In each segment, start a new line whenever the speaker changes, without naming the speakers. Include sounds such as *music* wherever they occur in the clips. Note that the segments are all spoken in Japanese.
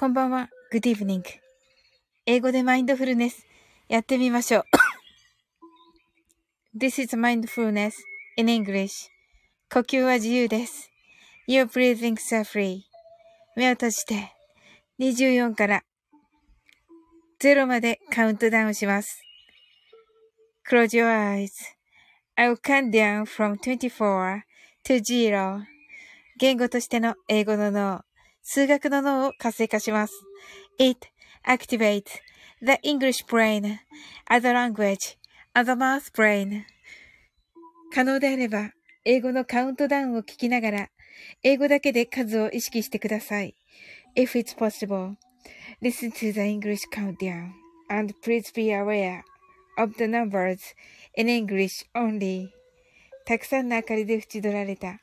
こんばんは。Good evening. 英語でマインドフルネス。やってみましょう。This is mindfulness in English. 呼吸は自由です。Your breathing are free. 目を閉じて、24から0までカウントダウンします。Close your eyes. I'll count down from 24 to 0. 言語としての英語の脳、数学の脳を活性化します。It activates the English brain, other language, other math brain. 可能であれば、英語のカウントダウンを聞きながら、英語だけで数を意識してください。If it's possible, listen to the English countdown and please be aware of the numbers in English only. たくさんの明かりで縁取られた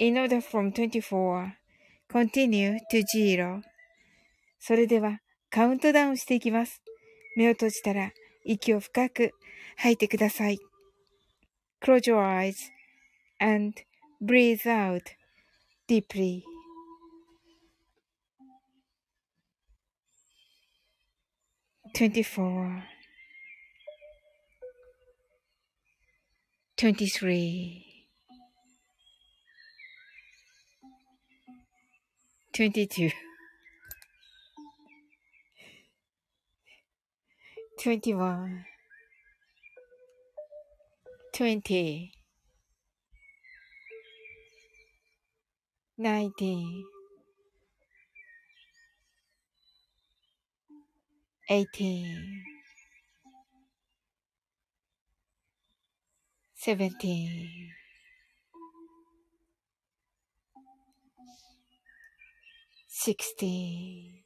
in order from 24 continue to 0それではカウントダウンしていきます。目を閉じたら息を深く吐いてください。Close your eyes and breathe out deeply. 24 23 22 21 20 19 18 17 16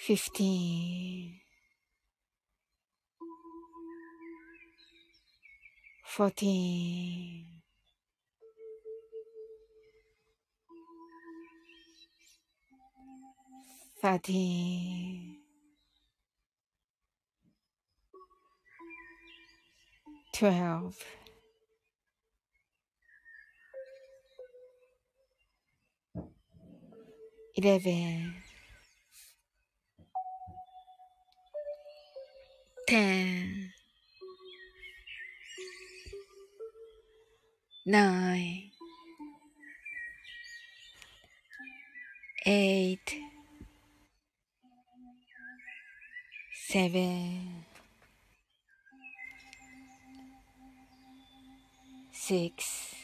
15 14 13 12 11 10 9 8 7 6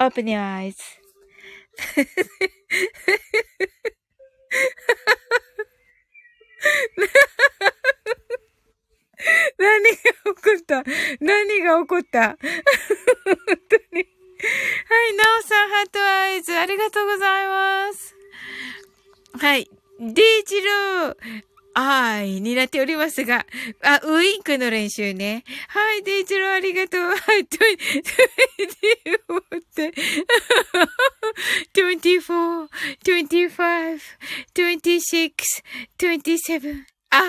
Open your eyes. 何が起こった?何が起こった?本当に。はい、なおさん、 heart eyes、ありがとうございます。はい、デイジロー、はい、になっておりますが、あ、ウインクの練習ね。はい、デイジローありがとう。はい、トゥイ、トゥイ、って、24、25、26、27、あ、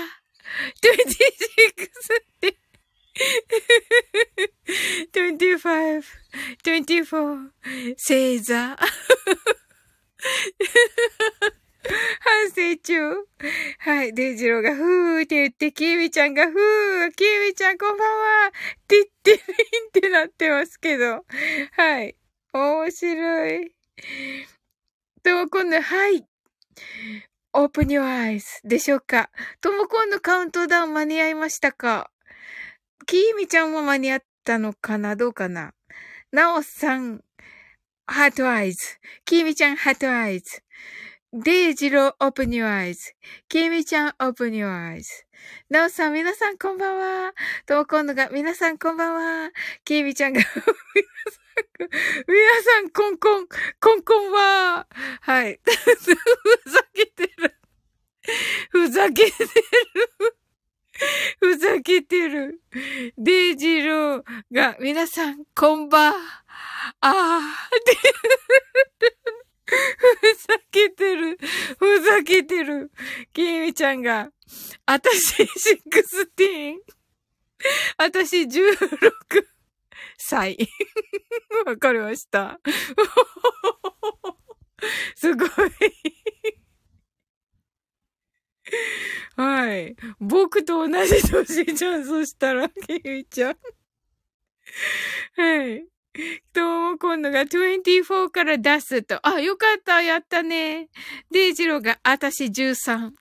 26って、25、24、星座。反省中。はい。デイジローがふーって言って、キーミちゃんがふー、キーミちゃんこんばんは、ティッティリンってなってますけど。はい。面白い。ともこんの、はい。 open your eyes でしょうか。ともこんのカウントダウン間に合いましたかキーミちゃんも間に合ったのかな？どうかな？なおさん、 heart eyes。キーミちゃん、 heart eyes。デイジロー、 open your eyes。キミちゃん、 open your eyes。なおさん、皆さんこんばんは。ともこんのが、皆さんこんばんは。キミちゃんが、皆さん、皆さん、コンコン、コンコンは。はい。ふざけてる。ふざけてる。ふざけてる。デイジローが、皆さん、こんばん。ああ、ふざけてる。ふざけてる。きみちゃんが、あたし16。あたし16歳。*laughs* わかりました。*laughs* すごい。はい。僕と同じ年じゃん、そしたら、きみちゃん。はい。*laughs* と、今度が24から出すと。あ、よかった、やったね。デイジローが、あたし13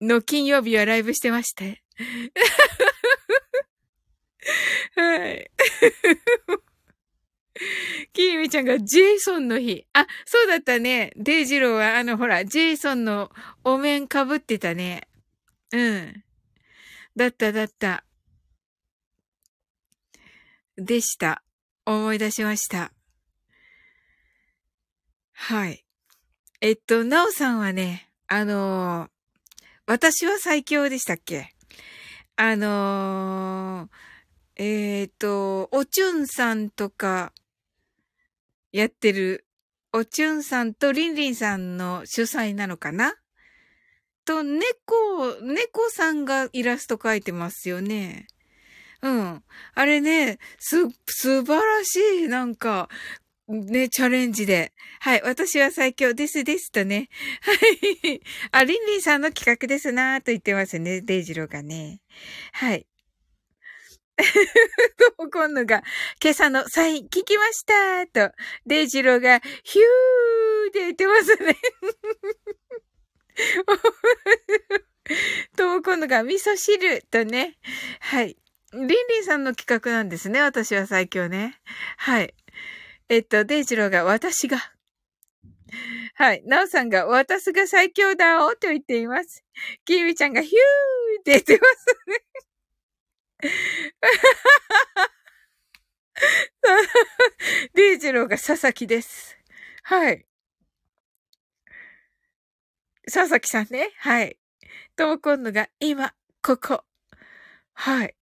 の金曜日はライブしてまして。*laughs* はい。*laughs* キーミちゃんがジェイソンの日。あ、そうだったね。デイジローは、あの、ほら、ジェイソンのお面被ってたね。うん。だっただった。でした。思い出しました。はい。えっと、なおさんはね、あのー、私は最強でしたっけ？あのー、えっ、と、おちゅんさんとか、やってる、おちゅんさんとりんりんさんの主催なのかな？と、猫、猫さんがイラスト描いてますよね。うん。あれね、す、素晴らしい、なんか、ね、チャレンジで。はい。私は最強ですですとね。はい。あ、リンリンさんの企画ですなーと言ってますね。デイジローがね。はい。ともこんのが、今朝のサイン聞きましたと、デイジローが、ヒューって言ってますね。*laughs* ともこんのが、味噌汁とね。はい。リンリンさんの企画なんですね。私は最強ね。はい。えっと、デイジローが私が。はい。ナオさんが私が最強だおと言っています。キーミちゃんがヒューって言ってますね。*laughs* デイジローが佐々木です。はい。佐々木さんね。はい。ともこんのが今、ここ。はい。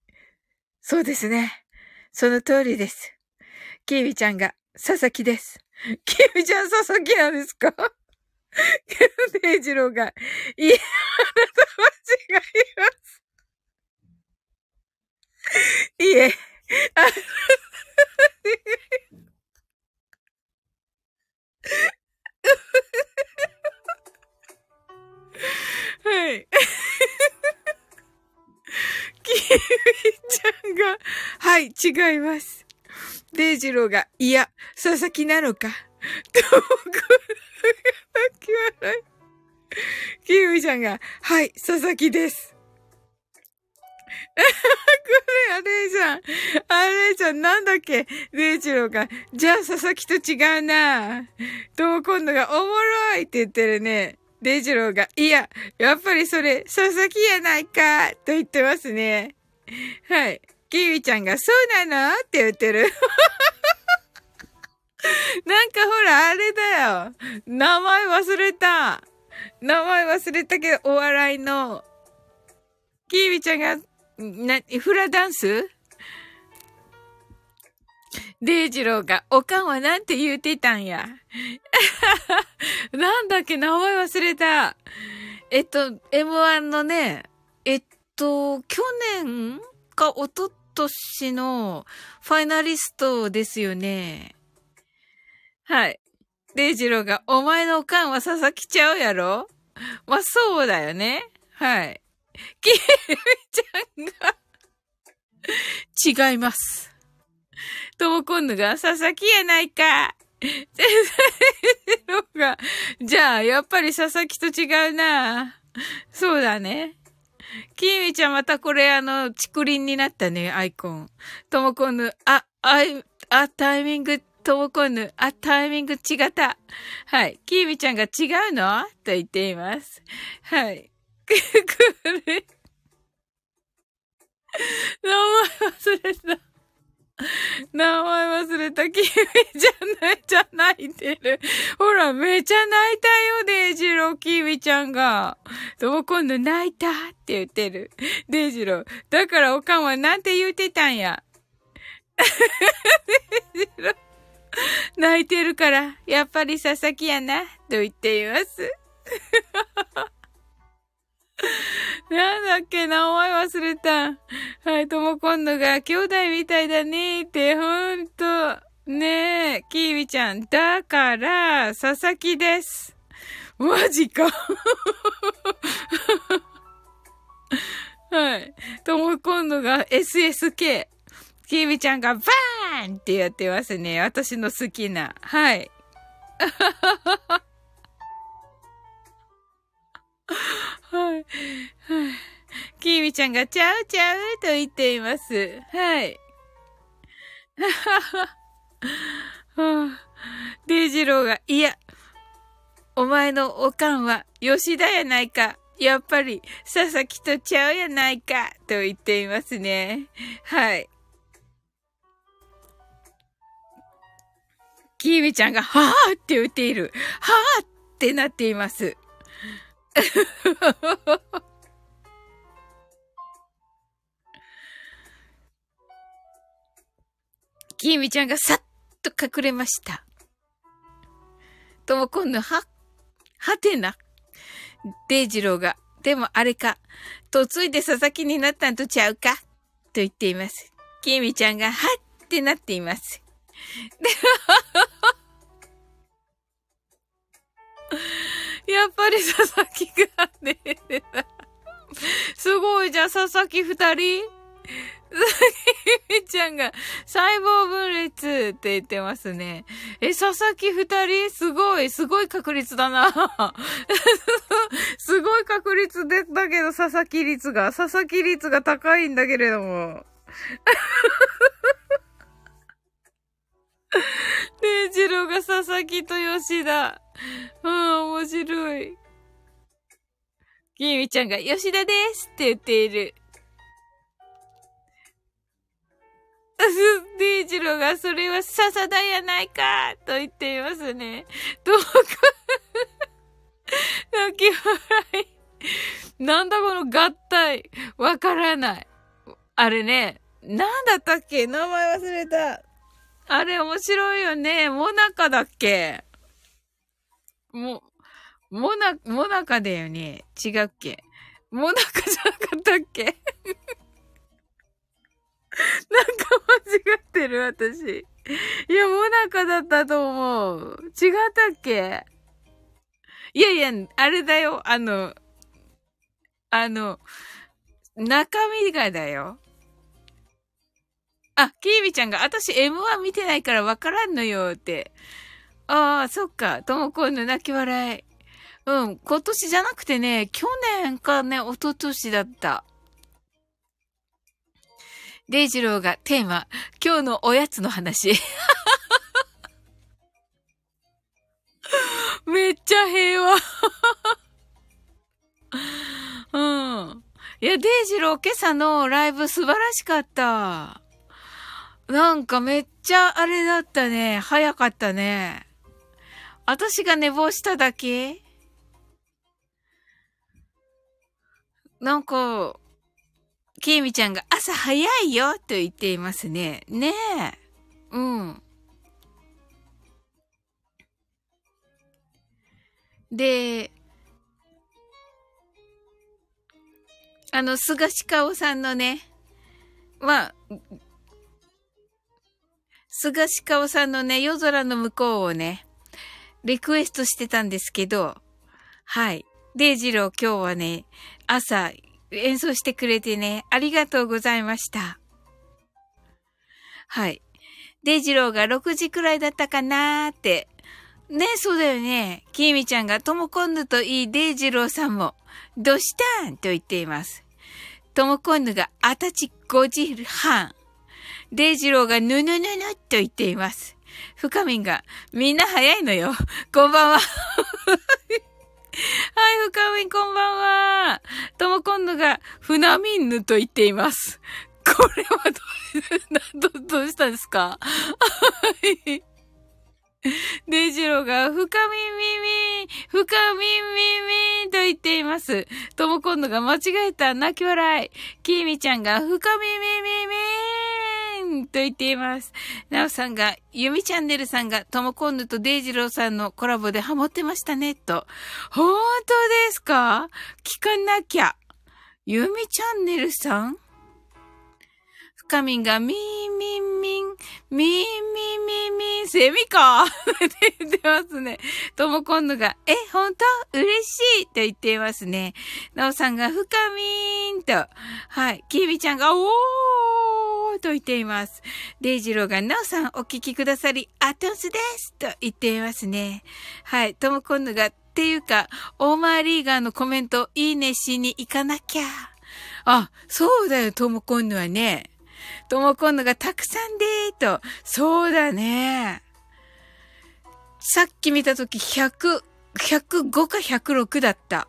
そうですね。その通りです。キービちゃんが、佐々木です。キービちゃん佐々木なんですか？デイジローが、いえ、あなた間違います。いえ、あなたはい。*laughs* キーウちゃんが、はい、違います。デイジローが、いや、佐々木なのか。と、こ泣き笑い。キーウちゃんが、はい、佐々木です。これ、あれじゃん。あれじゃん。なんだっけデイジローが、じゃあ佐々木と違うな。と、今度が、おもろいって言ってるね。デイジローが、いや、やっぱりそれ、佐々木やないか、と言ってますね。はい。キーウィちゃんが、そうなの？って言ってる。*laughs* なんかほら、あれだよ。名前忘れた。名前忘れたけど、お笑いの、キービちゃんが、な、フラダンス？デイジローが、おかんはなんて言うてたんや。*laughs* なんだっけ、名前忘れた。えっと、M1 のね、えっと、去年かおととしのファイナリストですよね。はい。デイジローが、お前のおかんは佐々木ちゃうやろまあ、そうだよね。はい。キミちゃんが、*laughs* 違います。とも今度が、佐々木やないか。が、じゃあ、やっぱり佐々木と違うな。そうだね。きみちゃんまたこれあの、竹林になったね、アイコン。ともこぬ、あ、あい、あ、タイミング、ともこぬ、あ、タイミング違った。はい。きみちゃんが違うの？と言っています。はい。くれ。名前忘れた。名前忘れた。キミちゃんめっちゃ泣いてる。ほら、めちゃ泣いたよ、デイジロー、キミちゃんが。そう、今度泣いたって言ってる。デイジロー。だからおかんはなんて言うてたんや。デイジロー。泣いてるから、やっぱり佐々木やな、と言っています。*laughs* なんだっけ、名前忘れた。はい、とも今度が兄弟みたいだねって、ほんと。ねえ、キーミちゃん。だから、佐々木です。マジか。*laughs* はい。とも今度が SSK。キーミちゃんがバーンってやってますね。私の好きな。はい。はい。はい。きーみちゃんがちゃうちゃうと言っています。はい。はあ、デイジローが、いや、お前のおかんは吉田やないか。やっぱり佐々木とちゃうやないか。と言っていますね。はい。きーみちゃんが、はぁって言っている。はぁってなっています。きーみちゃんがさっと隠れました。とも今度は、はてな。デイジローが、でもあれか、嫁いで佐々木になったんとちゃうかと言っています。きーみちゃんが、はってなっています。で *laughs* やっぱり佐々木がね、すごいじゃん、佐々木二人佐々木ちゃんが細胞分裂って言ってますね。え、佐々木二人？すごい、すごい確率だな。*laughs* すごい確率で、だけど佐々木率が、佐々木率が高いんだけれども。*laughs* で、ジローが佐々木と吉田。*laughs* うん、面白い。きみちゃんが吉田ですって言っている。*laughs* デイジローがそれは笹田やないかと言っていますね。どうか泣き笑い。なんだこの合体。わからない。あれね、なんだったっけ？名前忘れた。あれ面白いよね。モナカだっけ？も、モナ、モナカだよね。違うっけ？モナカじゃなかったっけ？*laughs* なんか間違ってる私。いや、モナカだったと思う。違ったっけ？いやいや、あれだよ。あの、あの、中身がだよ。あ、キービちゃんが、私 M1 見てないからわからんのよって。ああ、そっか。ともこんの泣き笑い。うん。今年じゃなくてね、去年かね、一昨年だった。デイジローがテーマ、今日のおやつの話。*laughs* めっちゃ平和。*laughs* うん。いや、デイジロー今朝のライブ素晴らしかった。なんかめっちゃあれだったね。早かったね。私が寝坊しただけ？なんか、きみちゃんが朝早いよと言っていますね。ねえ。うん。で、あの、スガシカオさんのね、まあ、スガシカオさんのね、夜空の向こうをね、リクエストしてたんですけど、はい。デイジロー今日はね、朝演奏してくれてね、ありがとうございました。はい。デイジローが6時くらいだったかなーって。ね、そうだよね。キーミちゃんがともこんぬといいデイジローさんも、どしたんと言っています。ともこんぬがあたち5時半。デイジローがぬぬぬぬと言っています。深みんが、みんな早いのよ。こんばんは。*laughs* はい、深みんこんばんは。とも今度が、フナミンヌと言っています。これはどう、ど、どうしたんですか？はい。デジローが、深みんみみ、深みんみみと言っています。とも今度が間違えた泣き笑い。きみちゃんが、深みみみみんと言っています。なおさんが、ゆみチャンネルさんが、ともこんぬとデイジローさんのコラボでハモってましたね、と。本当ですか？聞かなきゃ。ゆみチャンネルさん？深みんが、みーみんみん、みーみーみーみー、セミか？って言ってますね。ともこんぬが、え、ほんと嬉しいと言っていますね。なおさんが、深みーんと。はい。きービちゃんが、おーと言っています。デイジローが、なおさんお聞きくださり、アトンスですと言っていますね。はい。ともこんぬが、っていうか、オーマーリーガーのコメント、いいねしに行かなきゃ。あ、そうだよ、ともこんぬはね。ともこんぬがたくさんでーと。そうだね。さっき見たとき100、105か106だった。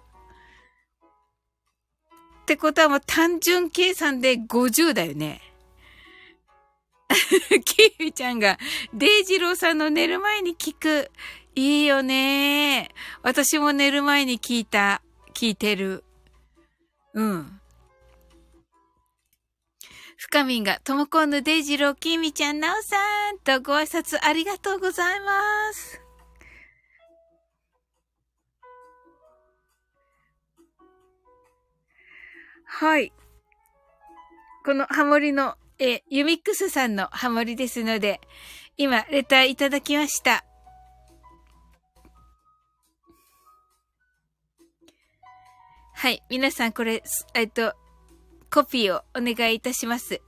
ってことはもう単純計算で50だよね。*laughs* キービちゃんが、デイジローさんの寝る前に聞く。いいよね私も寝る前に聞いた。聞いてる。うん。深みんが、ともこんぬデイジロー、キーミちゃん、なおさんとご挨拶ありがとうございます。はい。このハモリのえ、ユミックスさんのハモリですので、今、レターいただきました。はい。皆さん、これ、えっと、コピーをお願いいたします。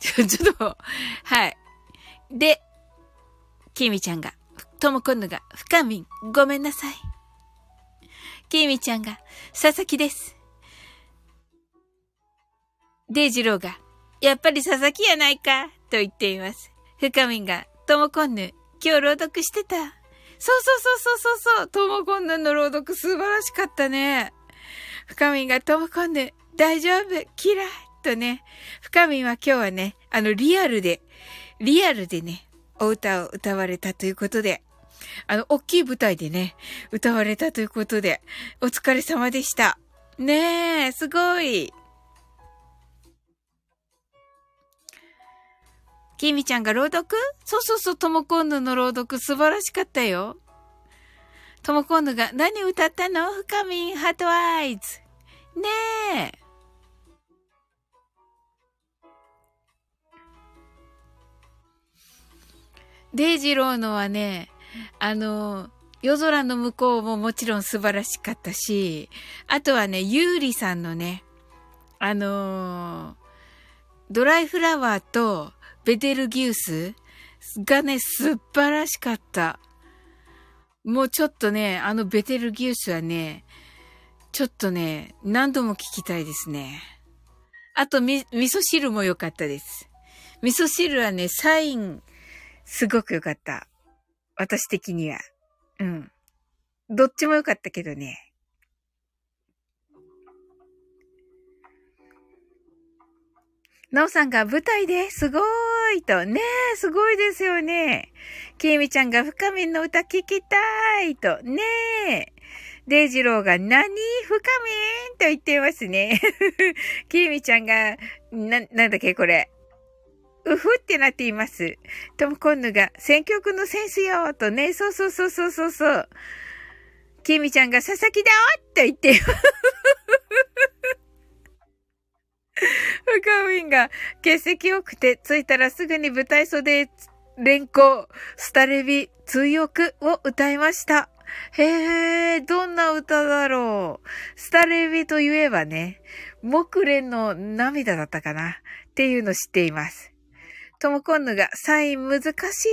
ちょ、ちょっと、はい。で、キミちゃんが、ともこんぬが、深みん、ごめんなさい。キミちゃんが、佐々木です。デイジローが、やっぱり佐々木やないか、と言っています。深みんが、ともこんぬ、今日朗読してた。そうそうそうそうそうそう、ともこんぬの朗読素晴らしかったね。深みんが、ともこんぬ、大丈夫、嫌い、とね。深みんは今日はね、あの、リアルで、リアルでね、お歌を歌われたということで、あの、大きい舞台でね、歌われたということで、お疲れ様でした。ねえ、すごい。きみちゃんが朗読？そうそうそう、ともこんぬの朗読素晴らしかったよ。ともこんぬが何歌ったの？深みんハートアイズ。ねえ。デイジローのはね、あの、夜空の向こうももちろん素晴らしかったし、あとはね、ゆうりさんのね、あのー、ドライフラワーと、ベテルギウスがね、素晴らしかった。もうちょっとね、あのベテルギウスはね、ちょっとね、何度も聞きたいですね。あと、み、味噌汁も良かったです。味噌汁はね、サイン、すごく良かった。私的には。うん。どっちも良かったけどね。なおさんが舞台ですごーいと。ねえ、すごいですよね。きえみちゃんが深みの歌聞きたいと。ねえ。デイジローが何深みんと言っていますね。*laughs* キーミちゃんが、な、なんだっけこれ。うふってなっています。トムコンヌが、選曲のセンスよとね、そうそうそうそうそうそう。キーミちゃんが、佐々木だと言っています。深みんが、欠席多くて、着いたらすぐに舞台袖連行、スタレビ、追憶を歌いました。へえ、どんな歌だろう。スタレビといえばね、木蓮の涙だったかなっていうの知っています。ともこんぬがサイン難し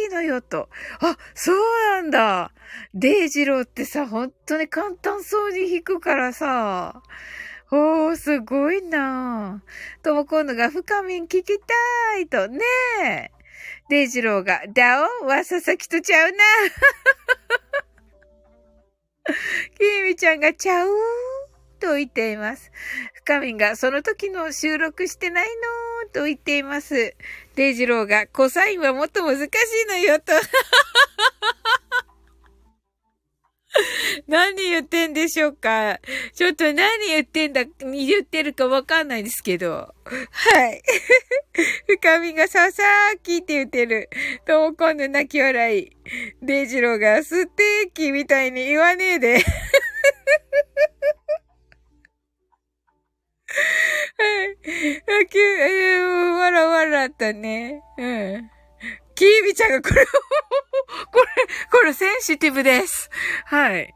いのよと。あ、そうなんだ。デイジローってさ、本当に簡単そうに弾くからさ。おー、すごいなともこんぬが深みん聞きたいと。ねえ。デイジローが、ダオは佐々木とちゃうな。*laughs* きみちゃんがちゃうと言っています。深みんがその時の収録してないのと言っています。デイジローがコサインはもっと難しいのよと。*laughs* 何言ってんでしょうかちょっと何言ってんだ、言ってるかわかんないですけど。はい。*laughs* 深みがささーきって言ってる。とも今度泣き笑い。デイジローがステーキみたいに言わねえで。*laughs* はい。あ、きゅ、えー、わらわらったね。うん。キービちゃんがこれこれ、これセンシティブです。はい。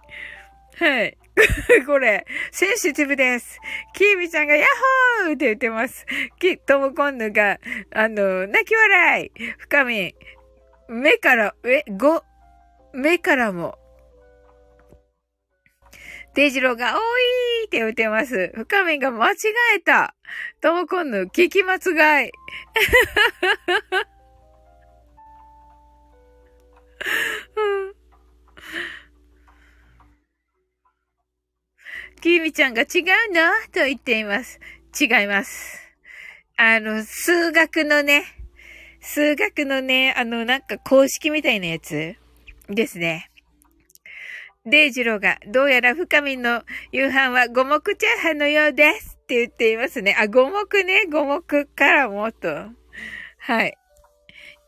はい。*laughs* これ、センシティブです。キービちゃんがヤッホーって言ってます。キ、トムコンヌが、あの、泣き笑い。深み、目から、え、ご、目からも。デジローが、おーいって言ってます。深みが間違えた。トムコンヌ、聞き間違い。*laughs* きみちゃんが違うの？と言っています。違います。あの、数学のね、数学のね、あの、なんか公式みたいなやつですね。デイジローが、どうやら深みの夕飯は五目チャーハンのようですって言っていますね。あ、五目ね、五目からもと。はい。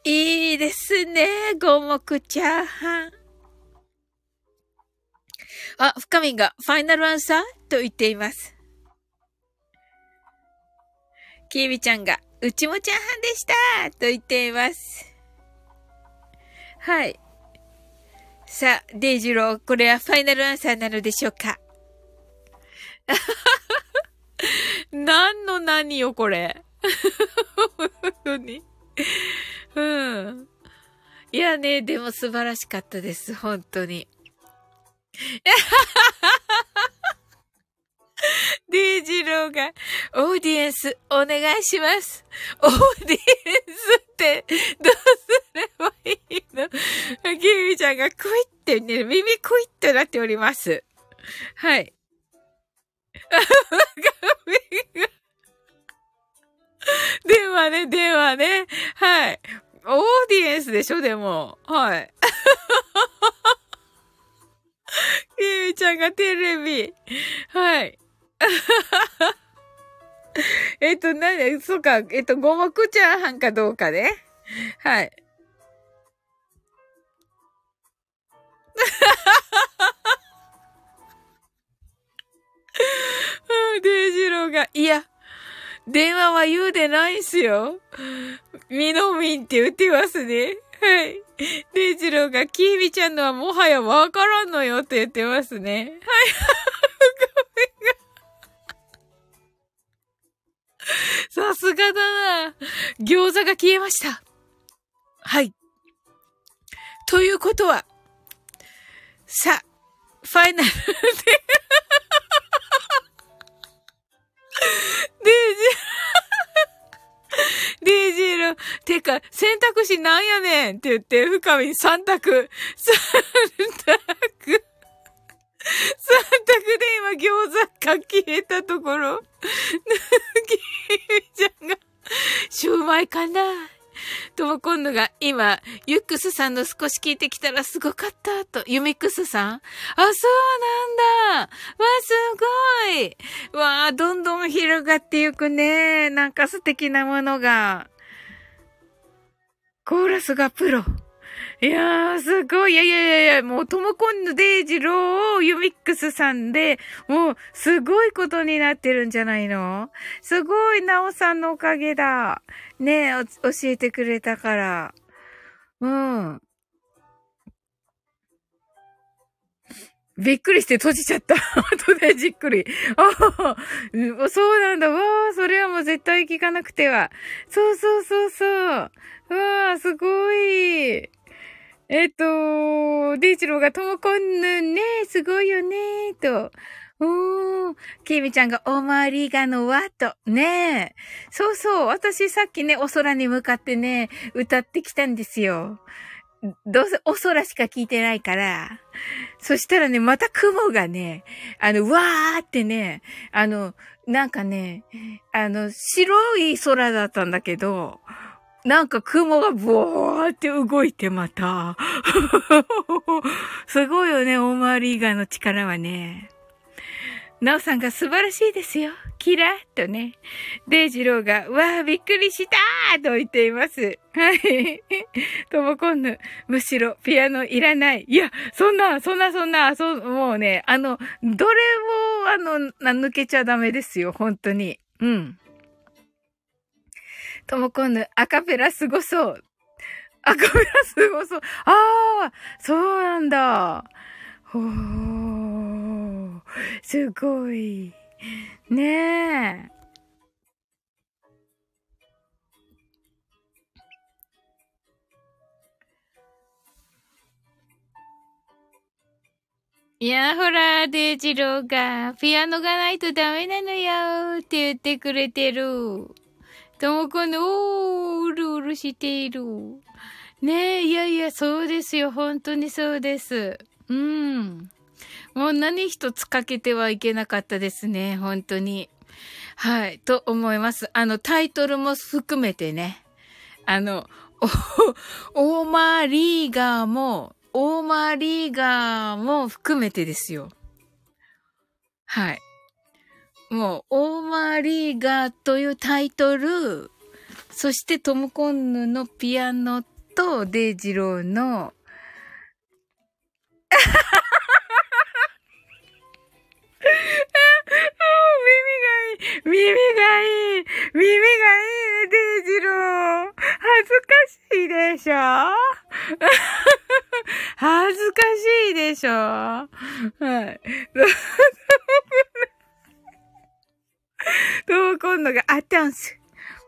いいですね。五目チャーハン。あ、深みがファイナルアンサーと言っています。きみちゃんが、うちもチャーハンでしたと言っています。はい。さあ、デイジロー、これはファイナルアンサーなのでしょうか？*laughs* 何の何よ、これ。本当に。うん。いやね、でも素晴らしかったです。本当に。*laughs* デイジローが、オーディエンス、お願いします。オーディエンスって、どうすればいいの？キミちゃんがクイってね、耳クイってなっております。はい。*laughs* 電話ね、電話ね。はい。オーディエンスでしょ、でも。はい。*laughs* ゆみちゃんがテレビ。はい。*laughs* えっと、なんで、そうか、えっと、五目チャーハンかどうかね。はい。デイジローが、いや、電話は言うでないんすよ。みのみんって言ってますね。はい。デイジローが、キービちゃんのはもはやわからんのよって言ってますね。はい。さすがだな。餃子が消えました。はい。ということは、さ、ファイナルでデイジーデイジール、てか、選択肢なんやねんって言って、深み3択。3択。三択で今餃子が消えたところ、キミちゃんが、シューマイかな *laughs* とも今度が今、ユックスさんの少し聞いてきたらすごかったと、ユミックスさんあ、そうなんだわ、すごいわどんどん広がっていくね。なんか素敵なものが。コーラスがプロ。いやー、すごい。いやいやいやいや、もう、ともこんのデイジローをユミックスさんで、もう、すごいことになってるんじゃないの？すごい、なおさんのおかげだ。ねえ、教えてくれたから。うん。びっくりして閉じちゃった。*laughs* 後でじっくり。ああ、そうなんだ。わあ、それはもう絶対聞かなくては。そうそうそうそう。わあ、すごい。えっ、と、デイチローがともこんぬね、すごいよね、と。おー、キミちゃんがおまわりがのわ、と。ねえ。そうそう。私さっきね、お空に向かってね、歌ってきたんですよ。どうせお空しか聞いてないから。そしたらね、また雲がね、あの、わーってね、あの、なんかね、あの、白い空だったんだけど、なんか雲がボーって動いてまた。*laughs* すごいよね、オーマーリーガーの力はね。なおさんが素晴らしいですよ。キラッとね。デイジローが、わあ、びっくりしたーと言っています。はい。ともこんぬ、むしろピアノいらない。いや、そんな、そんな、そんな、そう、もうね、あの、どれも、あの、抜けちゃダメですよ、本当に。うん。ともこんぬ、アカペラすごそう。アカペラすごそう。ああ、そうなんだ。ほー、すごい。ねえ。いや、ほら、デイジローが、ピアノがないとダメなのよって言ってくれてる。ともこの、おー、うるうるしている。ねえ、いやいや、そうですよ。本当にそうです。うん。もう何一つかけてはいけなかったですね。本当に。はい。と思います。あの、タイトルも含めてね。あの、オーマーリーガーも、オーマーリーガーも含めてですよ。はい。もう、オーマーリーガーというタイトル、そしてトムコンヌのピアノとデイジローの、耳がいい。耳がいい。耳がいいね、デイジロー。恥ずかしいでしょ？*laughs* 恥ずかしいでしょ？はい。と、今度がアタンス。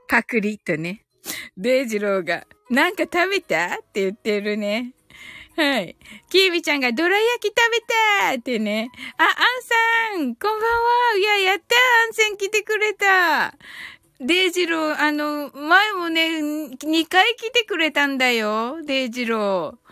パクリとね。デイジローが、なんか食べたって言ってるね。はい。キービちゃんがドラ焼き食べたってね。あ、アンさん、こんばんは。いや、やったアンさん来てくれた。デイジロー、あの、前もね、2回来てくれたんだよ。デイジロー。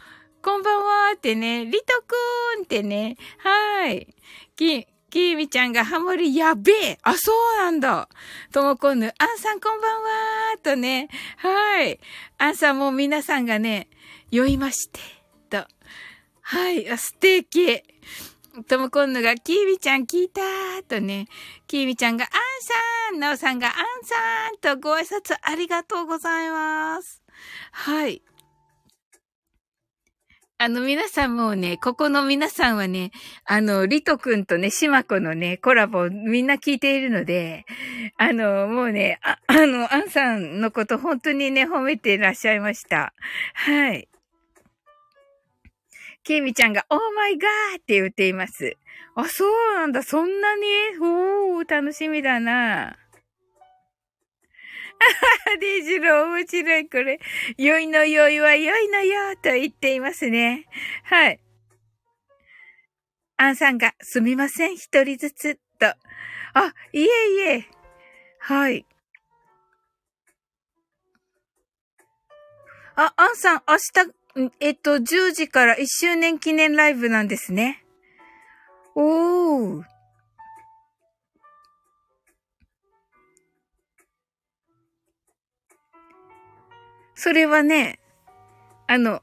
こんばんはってね。リトくんってね。はい。き、きーみちゃんがハモリやべえあ、そうなんだともこぬ、あんさんこんばんはとね。はい。あんさんも皆さんがね、酔いまして。と。はい。素敵。ともこんぬが、きーみちゃん聞いたとね。きーみちゃんが、あんさんなおさんが、あんさんとご挨拶ありがとうございます。はい。あの、皆さんもうね、ここの皆さんはね、あの、リトくんとね、シマコのね、コラボみんな聞いているので、あの、もうね、あ、*coughs* あの、アンさんのこと本当にね、褒めていらっしゃいました。はい。ケイミちゃんが、オーマイガーって言っています。あ、そうなんだ。そんなに？おー、楽しみだな。デイジロー面白いこれ。良いの良いは良いのよと言っていますね。はい。アンさんがすみません、一人ずつ、と。あ、いえいえ。はい。あ、アンさん、明日、えっと、10時から1周年記念ライブなんですね。おー。それはね、あの、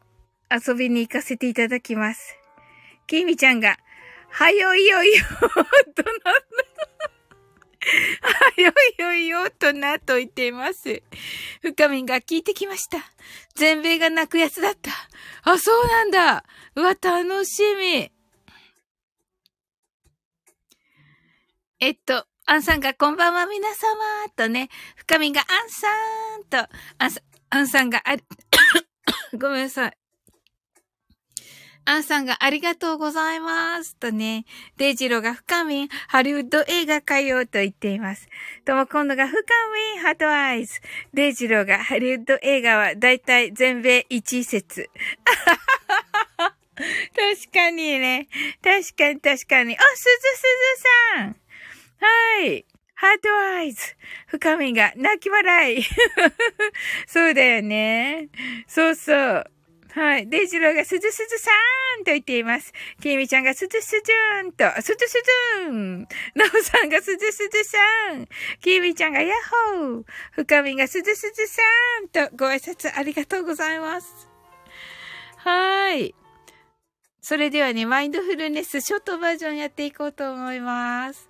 遊びに行かせていただきます。きみちゃんが、はよいよいよ、*laughs* とな。はよいよいよ、とな、と言っています。深みが聞いてきました。全米が泣くやつだった。あ、そうなんだ。うわ、楽しみ。えっと、アンさんがこんばんは皆様とね、深みがアンさんと、アンさん、アンさんがあり、*coughs* ごめんなさい。アンさんがありがとうございますとね、デイジローが深み、ハリウッド映画かよと言っています。とも今度が深み、ハートアイズ。デイジローがハリウッド映画はだいたい全米一説。*laughs* 確かにね。確かに確かに。あ、すずすずさんはい。ハートアイズ。深みが泣き笑い。*laughs* そうだよね。そうそう。はい。デイジローがすずすずさーんと言っています。きみちゃんがすずすずーんと、すずすずーん。なおさんがすずすずさーん。きみちゃんがヤッホー。深みがすずすずさーんとご挨拶ありがとうございます。はーい。それではね、マインドフルネスショートバージョンやっていこうと思います。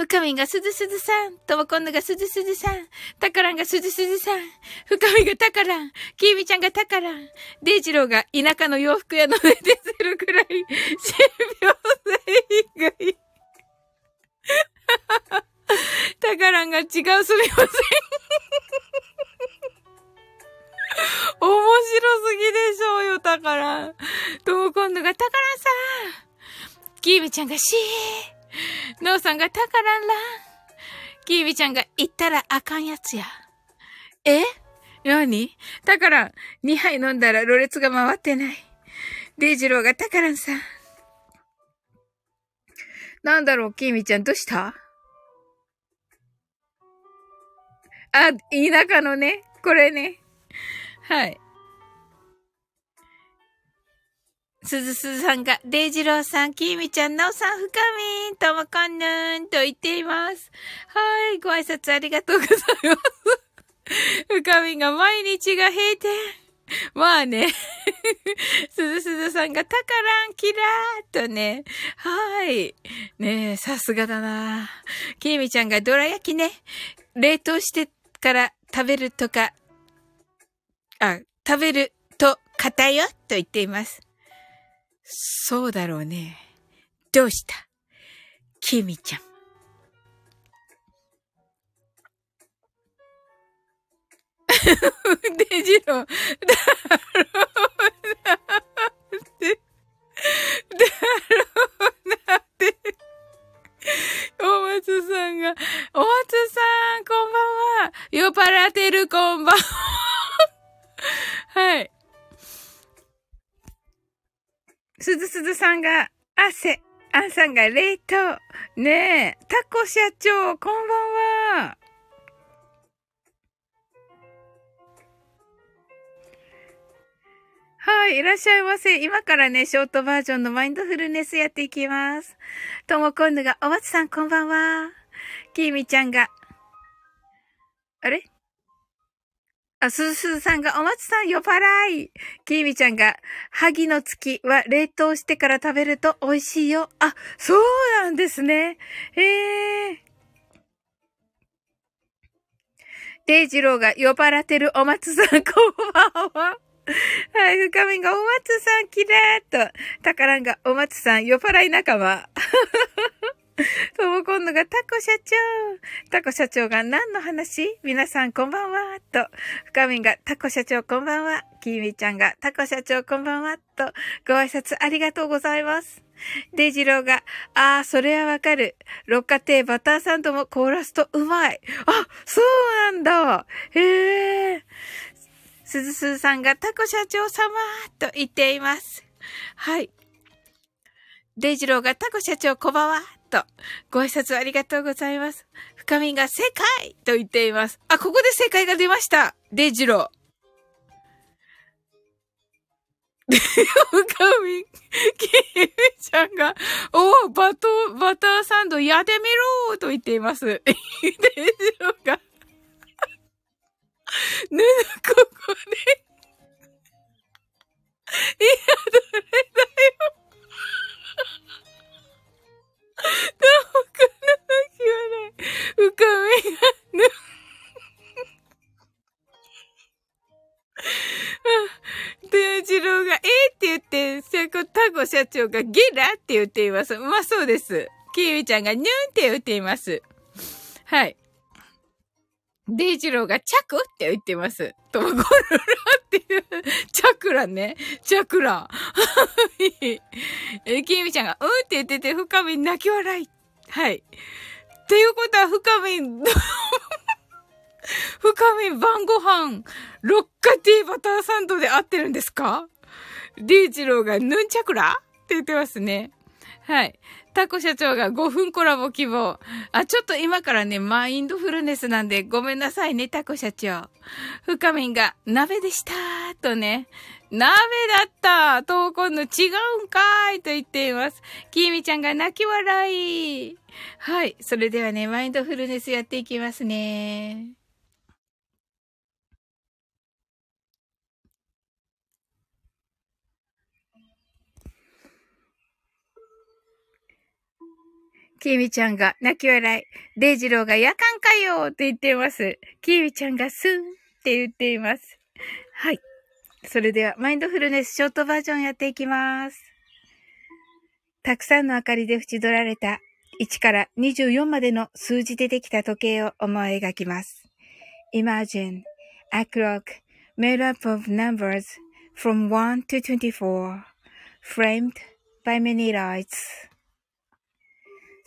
深みがすずすずさん。ともこんのがすずすずさん。たからんがすずすずさん。深みがたからん。きみちゃんがたからん。デイジローが田舎の洋服屋の上でするくらい、神病性以外。たからんが違うすみません。面白すぎでしょうよ、たからん。とも今度がたからんさん。キーミちゃんがしー。ノーさんがたからんらん。キーミちゃんが言ったらあかんやつや。え？何？たからん、2杯飲んだらろれつが回ってない。デイジローがたからんさん。なんだろう、キーミちゃん、どうした？あ、田舎のね、これね。はい。すずすずさんが、デイジローさん、きみちゃん、なおさん、深みん、ともこんぬん、と言っています。はい、ご挨拶ありがとうございます。深みんが毎日が閉店。まあね。すずすずさんがたからん、キラーとね。はい。ねえ、さすがだな。きみちゃんがどら焼きね。冷凍してから食べるとか、あ、食べると硬よと言っています。そうだろうね。どうした？キミちゃん。デジロ、だろうなって、だろうなって。お松さんが、お松さん、こんばんは。酔っ払ってる、こんばんは。はい。すずすずさんが汗、あんさんが冷凍。ねえ、タコ社長、こんばんは。はい、いらっしゃいませ。今からね、ショートバージョンのマインドフルネスやっていきます。ともこんぬが、お松さんこんばんは。きみちゃんが、あれ？あ、すずすずさんが、お松さん酔っ払い。きーみちゃんが、萩の月は冷凍してから食べると美味しいよ。あ、そうなんですね。へえ。デイジローが酔っ払ってるお松さん、こんばんは。はい、深みがお松さん、きれーと。たからんがお松さん、酔っ払い仲間。*laughs* とも今度がタコ社長。タコ社長が何の話？皆さんこんばんは。と、深みがタコ社長こんばんは。きみちゃんがタコ社長こんばんは。と、ご挨拶ありがとうございます。デイジローが、ああ、それはわかる。六花亭バターサンドもコーラスとうまい。あ、そうなんだ。へえ。すずすずさんがタコ社長様と言っています。はい。デイジローがタコ社長こんばんはと、ご挨拶ありがとうございます。深みが正解と言っています。あ、ここで正解が出ました。デジロー。深み、キミちゃんが、おバト、バターサンドやってみろと言っています。でしょうか。ぬぬここで。いや、どれだよ。どうかな気はない。深みがね。で、次郎が、えー、って言って、タコ社長がゲラって言っています。まあそうです。キーミちゃんがニューンって言っています。はい。デイジローがチャクって言ってます。トマゴルラっていう、チャクラね。チャクラ。*laughs* え、キミちゃんが、うんって言ってて、深み泣き笑い。はい。ということは、深み、*laughs* 深み晩ご飯、ロッカティーバターサンドで合ってるんですか？デイジローがヌンチャクラって言ってますね。はい。タコ社長が5分コラボ希望。あ、ちょっと今からね、マインドフルネスなんでごめんなさいね、タコ社長。深みんが、鍋でしたーとね。鍋だった投稿の違うんかーいと言っています。きーみちゃんが泣き笑い。はい。それではね、マインドフルネスやっていきますね。キーミちゃんが泣き笑い。デイジローが夜間かよって言っています。キーミちゃんがスーンって言っています。はい。それでは、マインドフルネスショートバージョンやっていきます。たくさんの明かりで縁取られた1から24までの数字でできた時計を思い描きます。Imagine a clock made up of numbers from 1 to 24, framed by many lights.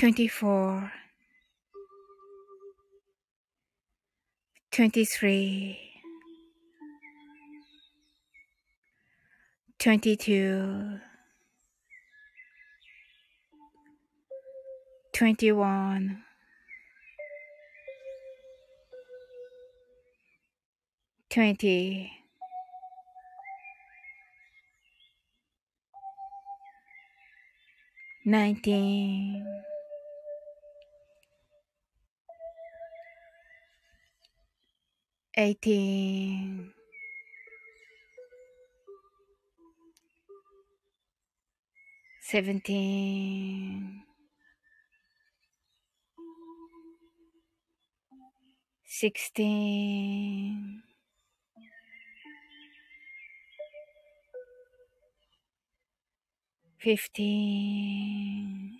24 23 22 21 20 19 eighteen, seventeen, sixteen, fifteen,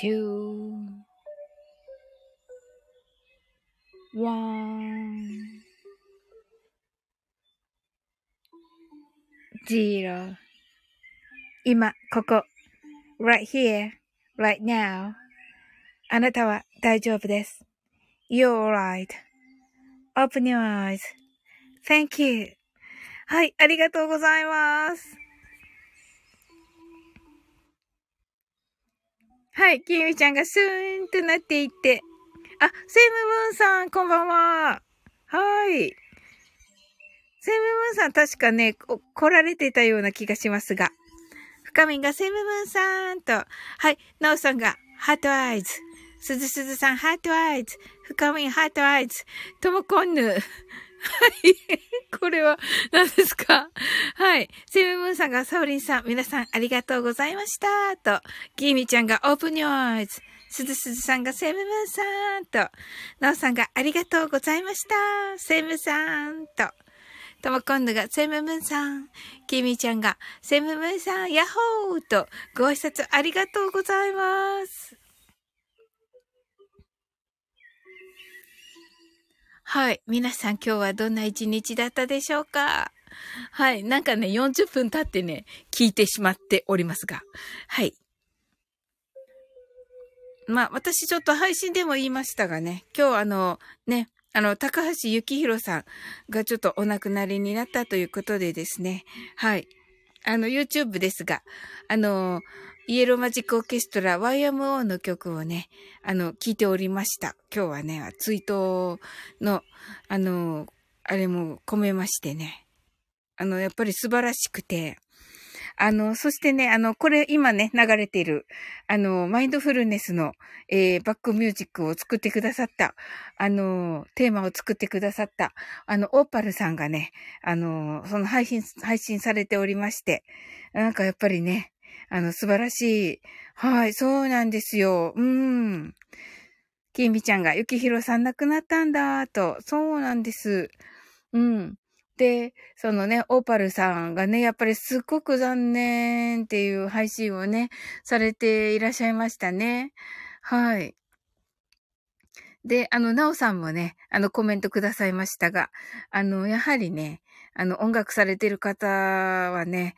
two, one, zero 今、ここ、right here, right now. あなたは大丈夫です。You're alright.Open your eyes.Thank you. はい、ありがとうございます。はい、きみちゃんがスーンとなっていって。あ、セムムーンさん、こんばんは。はい。セムムーンさん、確かね、来られてたような気がしますが。深みがセムムーンさんと。はい、ナオさんが、ハートアイズ。すずすずさん、ハートアイズ。深み、ハートアイズ。ともこんぬ。はい。これは何ですか？はい。セブンムーンさんがサオリンさん、皆さんありがとうございました。と、ギーミちゃんがオープンニョーイズ。すずすずさんがセブンムーンさん。と、ナオさんがありがとうございました。セブンさん。と、とも今度がセムムーンさん。キミちゃんがセムムーンさん、ヤッホーとご挨拶ありがとうございます。はい。皆さん今日はどんな一日だったでしょうか？はい。なんかね、40分経ってね、聞いてしまっておりますが。はい。まあ、私ちょっと配信でも言いましたがね、今日あの、ね、あの、高橋幸宏さんがちょっとお亡くなりになったということでですね、はい。あの、YouTube ですが、あの、イエローマジックオーケストラ YMO の曲をね、あの、聞いておりました。今日はね、追悼の、あの、あれも込めましてね。あの、やっぱり素晴らしくて、あの、そしてね、あの、これ今ね、流れている、あの、マインドフルネスの、えー、バックミュージックを作ってくださった、あの、テーマを作ってくださった、あの、オーパルさんがね、あの、その配信、配信されておりまして、なんかやっぱりね、あの、素晴らしい。はい、そうなんですよ。うん。きみちゃんが、ゆきひろさん亡くなったんだ、と。そうなんです。うん。で、そのね、オーパルさんがね、やっぱりすっごく残念っていう配信をね、されていらっしゃいましたね。はい。で、あの、なおさんもね、あの、コメントくださいましたが、あの、やはりね、あの、音楽されてる方はね、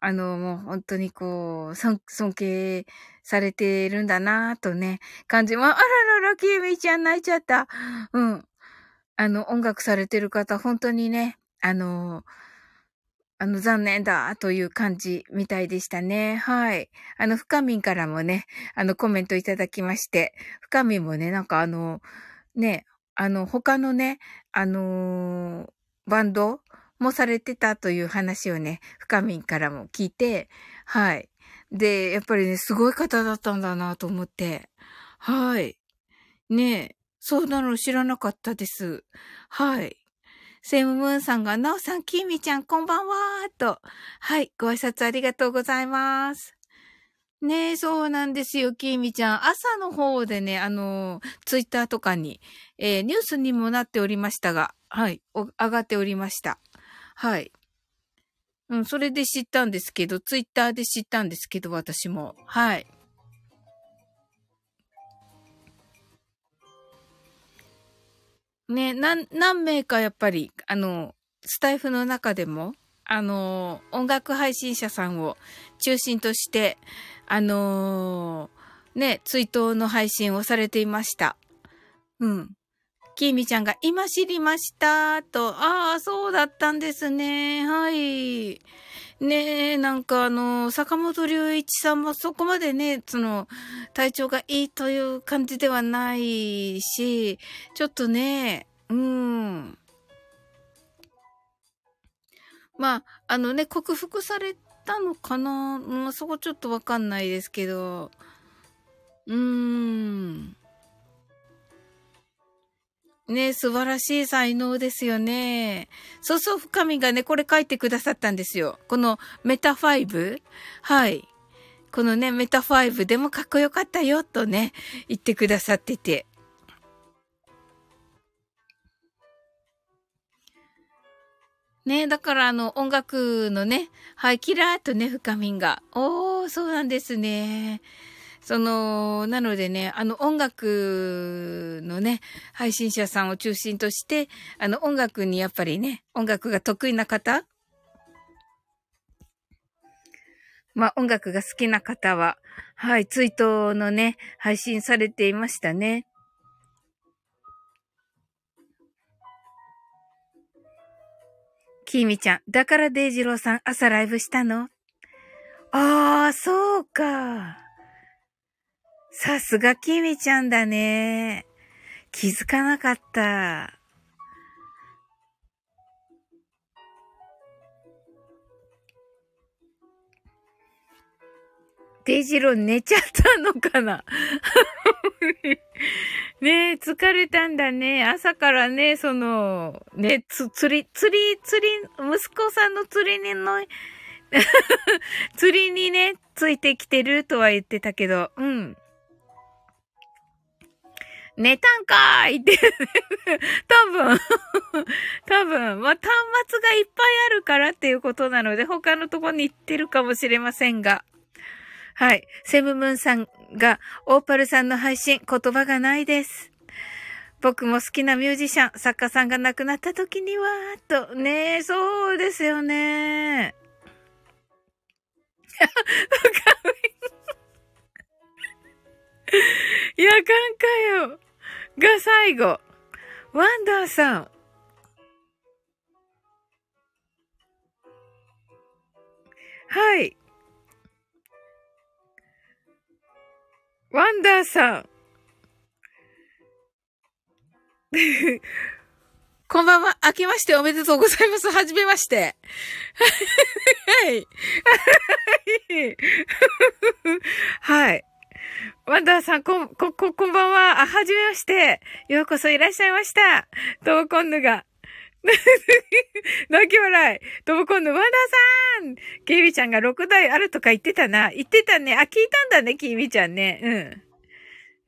あの、もう本当にこう、尊敬されてるんだなぁとね、感じも、あららら、きみちゃん泣いちゃった。うん。あの、音楽されてる方、本当にね、あの、あの、残念だ、という感じみたいでしたね。はい。あの、深みんからもね、あの、コメントいただきまして、深みんもね、なんかあの、ね、あの、他のね、あのー、バンドもされてたという話をね、深みんからも聞いて、はい。で、やっぱりね、すごい方だったんだなと思って、はい。ねえ、そうなの知らなかったです。はい。セムムーンさんが、なおさん、きみちゃん、こんばんはーと。はい、ご挨拶ありがとうございます。ねえ、そうなんですよ、きみちゃん。朝の方でね、あの、ツイッターとかに、えー、ニュースにもなっておりましたが、はい、上がっておりました。はい。うん、それで知ったんですけど、ツイッターで知ったんですけど、私も。はい。ね、何、何名かやっぱり、あの、スタイフの中でも、あの、音楽配信者さんを中心として、あのね、追悼の配信をされていました。うん。きーみちゃんが今知りましたと、ああ、そうだったんですね。はい。ねえ、なんかあの、坂本龍一さんもそこまでね、その、体調がいいという感じではないし、ちょっとね、うん。まあ、あのね、克服されたのかな？まあ、そこちょっとわかんないですけど、うーん。ね素晴らしい才能ですよね。そうそう、深みがね、これ書いてくださったんですよ。このメタ5はい。このね、メタ5でもかっこよかったよ、とね、言ってくださってて。ねだからあの、音楽のね、はい、キラーとね、深みが。おー、そうなんですね。その、なのでね、あの音楽のね、配信者さんを中心として、あの音楽にやっぱりね、音楽が得意な方まあ、音楽が好きな方は、はい、ツイートのね、配信されていましたね。きーみちゃん、だからデイジローさん朝ライブしたの？ああ、そうか。さすがきみちゃんだね。気づかなかった。デイジロー寝ちゃったのかな？*laughs* ねえ、疲れたんだね。朝からね、その、ね、つ、釣り、釣り、釣り、息子さんの釣りにの、*laughs* 釣りにね、ついてきてるとは言ってたけど、うん。寝たんかーいって *laughs* 多分 *laughs* 多分、まあ、端末がいっぱいあるからっていうことなので、他のとこに行ってるかもしれませんが。はい。セムムーンさんが、オーパルさんの配信、言葉がないです。僕も好きなミュージシャン、作家さんが亡くなった時には、と、ねえ、そうですよね。*laughs* いやかんかよ。が最後。ワンダーさん。はい。ワンダーさん。*laughs* こんばんは。明けましておめでとうございます。はじめまして。*laughs* はい。*laughs* はい。ワンダーさん、こ、こ、こ、こんばんは。あ、はじめまして。ようこそいらっしゃいました。トーコンヌが。*laughs* 泣き笑い。トモコンヌ、ワンダーさんキーミちゃんが6台あるとか言ってたな。言ってたね。あ、聞いたんだね、キーミちゃんね。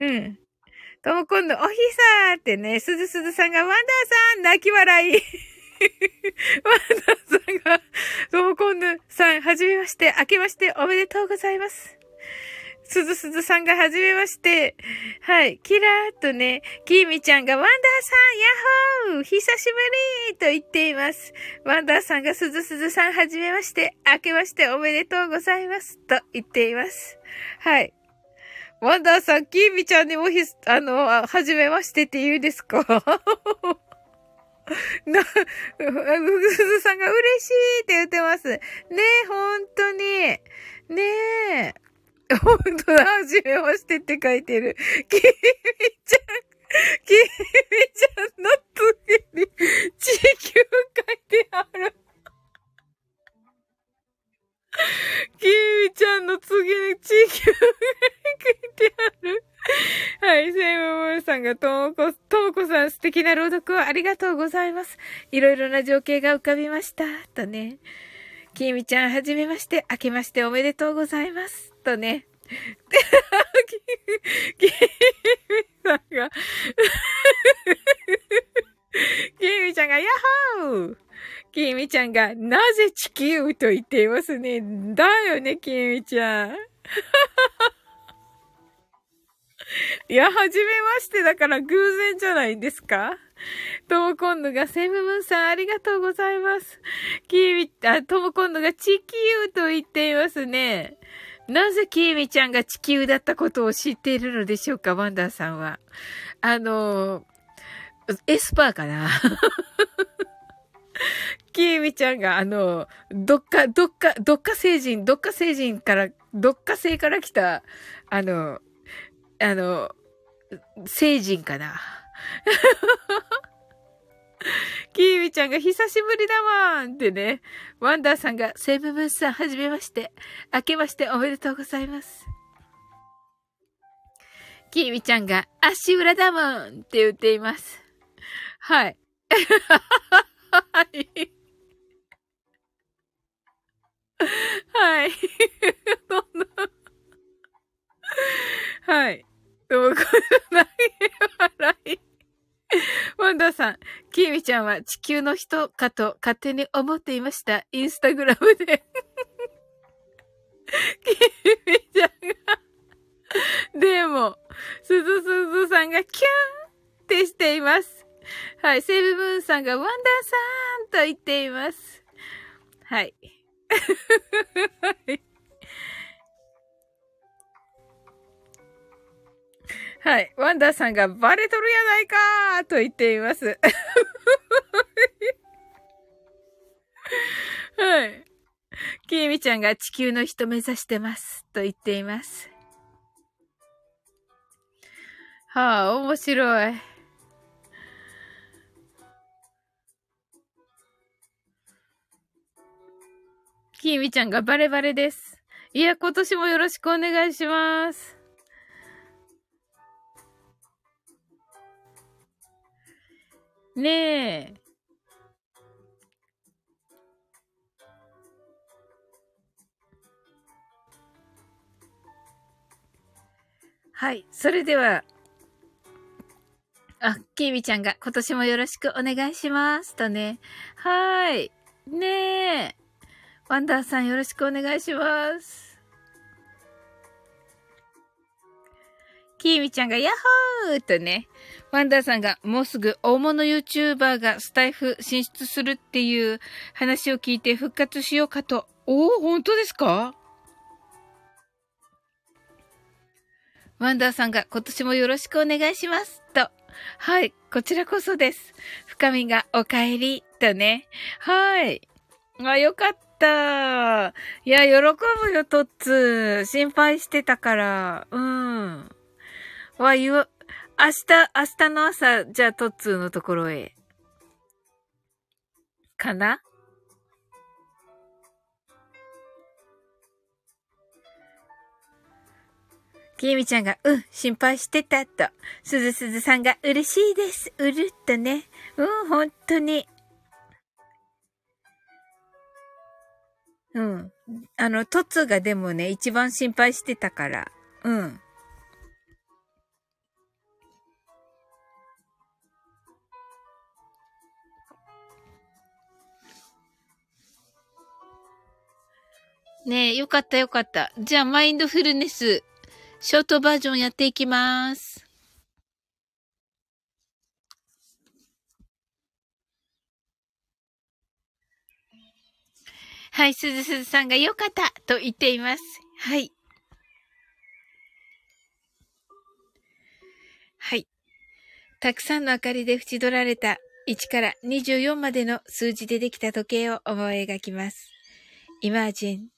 うん。うん。トモコンヌ、おひさーってね、すずすずさんが、ワンダーさん泣き笑い。*laughs* ワンダーさんが、トモコンヌさん、はじめまして、明けましておめでとうございます。すずすずさんがはじめまして。はい。キラーっとね、キーミちゃんがワンダーさん、ヤッホー久しぶりと言っています。ワンダーさんがすずすずさんはじめまして、明けましておめでとうございます。と言っています。はい。ワンダーさん、キーミちゃんにもひ、あの、はじめましてって言うんですか？*laughs* な、ふぐすずさんが嬉しいって言ってます。ねえ、ほんとに。ねえ。ほんとだ、はじめましてって書いてる。きみちゃん、きみちゃんの次に地球書いてある。きみちゃんの次に地球書いてある。はい、セイムムーさんがともこ、ともこさん素敵な朗読をありがとうございます。いろいろな情景が浮かびました。とね。きみちゃん、はじめまして、明けましておめでとうございます。とね。きみさんがきみちゃんが、ヤッホーきみちゃんが、なぜ地球と言っていますね。だよね、きみちゃん。いや、はじめましてだから偶然じゃないですかともこんぬが、セムムンさんありがとうございます。きみ、あ、ともこんぬが地球と言っていますね。なぜキーミちゃんが地球だったことを知っているのでしょうか、ワンダーさんは。あの、エスパーかな？*laughs* キーミちゃんが、あの、どっか、どっか、どっか星人、どっか星人から、どっか星から来た、あの、あの、星人かな？*laughs* *laughs* キーミちゃんが久しぶりだわんってね。ワンダーさんが、セブブンさん、はじめまして。明けましておめでとうございます。キーミちゃんが、足裏だもんって言っています。はい。はい。はい。はい。でも、これ、ない笑い。ワンダーさん、キーミちゃんは地球の人かと勝手に思っていました。インスタグラムで。*laughs* キーミちゃんが。でも、すずすずさんがキュンってしています。はい。セブブーンさんがワンダーさんと言っています。はい。はい。はい。ワンダーさんがバレとるやないかーと言っています。*laughs* はい。きーみちゃんが地球の人目指してます。と言っています。はあ、面白い。きーみちゃんがバレバレです。いや、今年もよろしくお願いします。ねえ。はい。それでは、あ、きーみちゃんが今年もよろしくお願いします。とね。はい。ねえ。ワンダーさんよろしくお願いします。きーみちゃんがヤッホーとね。ワンダーさんがもうすぐ大物 YouTuber がスタイフ進出するっていう話を聞いて復活しようかと。おお、本当ですか？ワンダーさんが今年もよろしくお願いします。と。はい。こちらこそです。深みがお帰り。とね。はい。あ、よかった。いや、喜ぶよ、トッツ。心配してたから。うん。わ、言わ、明日、明日の朝、じゃあ、トッツーのところへ。かな？きみちゃんが、うん、心配してたと。すずすずさんが、嬉しいです。うるっとね。うん、本当に。うん。あの、トツがでもね、一番心配してたから。うん。ねえ、よかったよかった。じゃあ、マインドフルネスショートバージョンやっていきます。はい、すずすずさんが良かったと言っています。はい。はい。たくさんの明かりで縁取られた1から24までの数字でできた時計を思い描きます。Imagine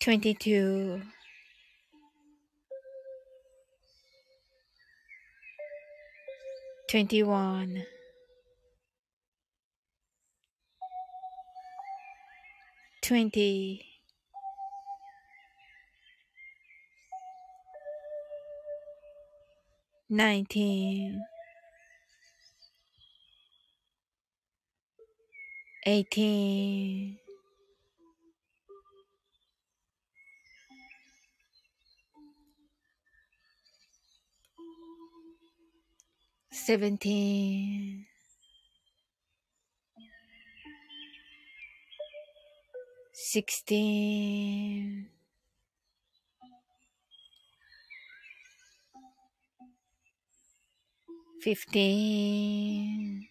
22 21 20 19 18 seventeen, sixteen, fifteen,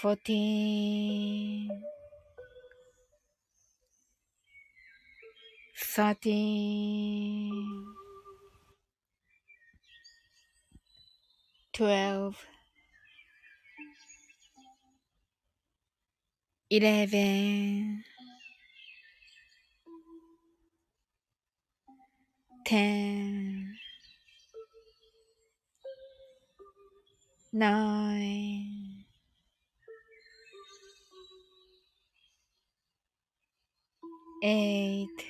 fourteen, thirteen. twelve, eleven, ten, nine, eight.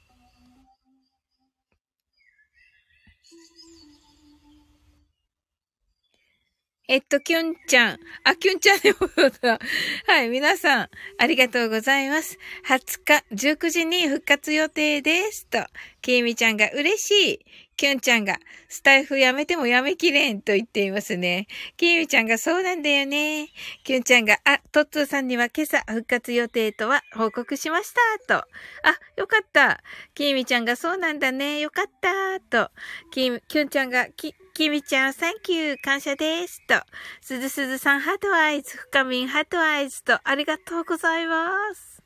えっと、きゅんちゃん。あ、きゅんちゃんでもだ。はい、皆さん、ありがとうございます。20日、19時に復活予定です。と、きえみちゃんが嬉しい。きゅんちゃんが、スタイフやめてもやめきれんと言っていますね。きえみちゃんが、そうなんだよね。きゅんちゃんが、あ、トッツーさんには今朝復活予定とは報告しました。と。あ、よかった。きえみちゃんが、そうなんだね。よかった。と。き、きゅんちゃんが、き、きみちゃん、サンキュー、感謝です。と、すずすずさん、 heart eyes、深みん、 heart eyes と、ありがとうございます。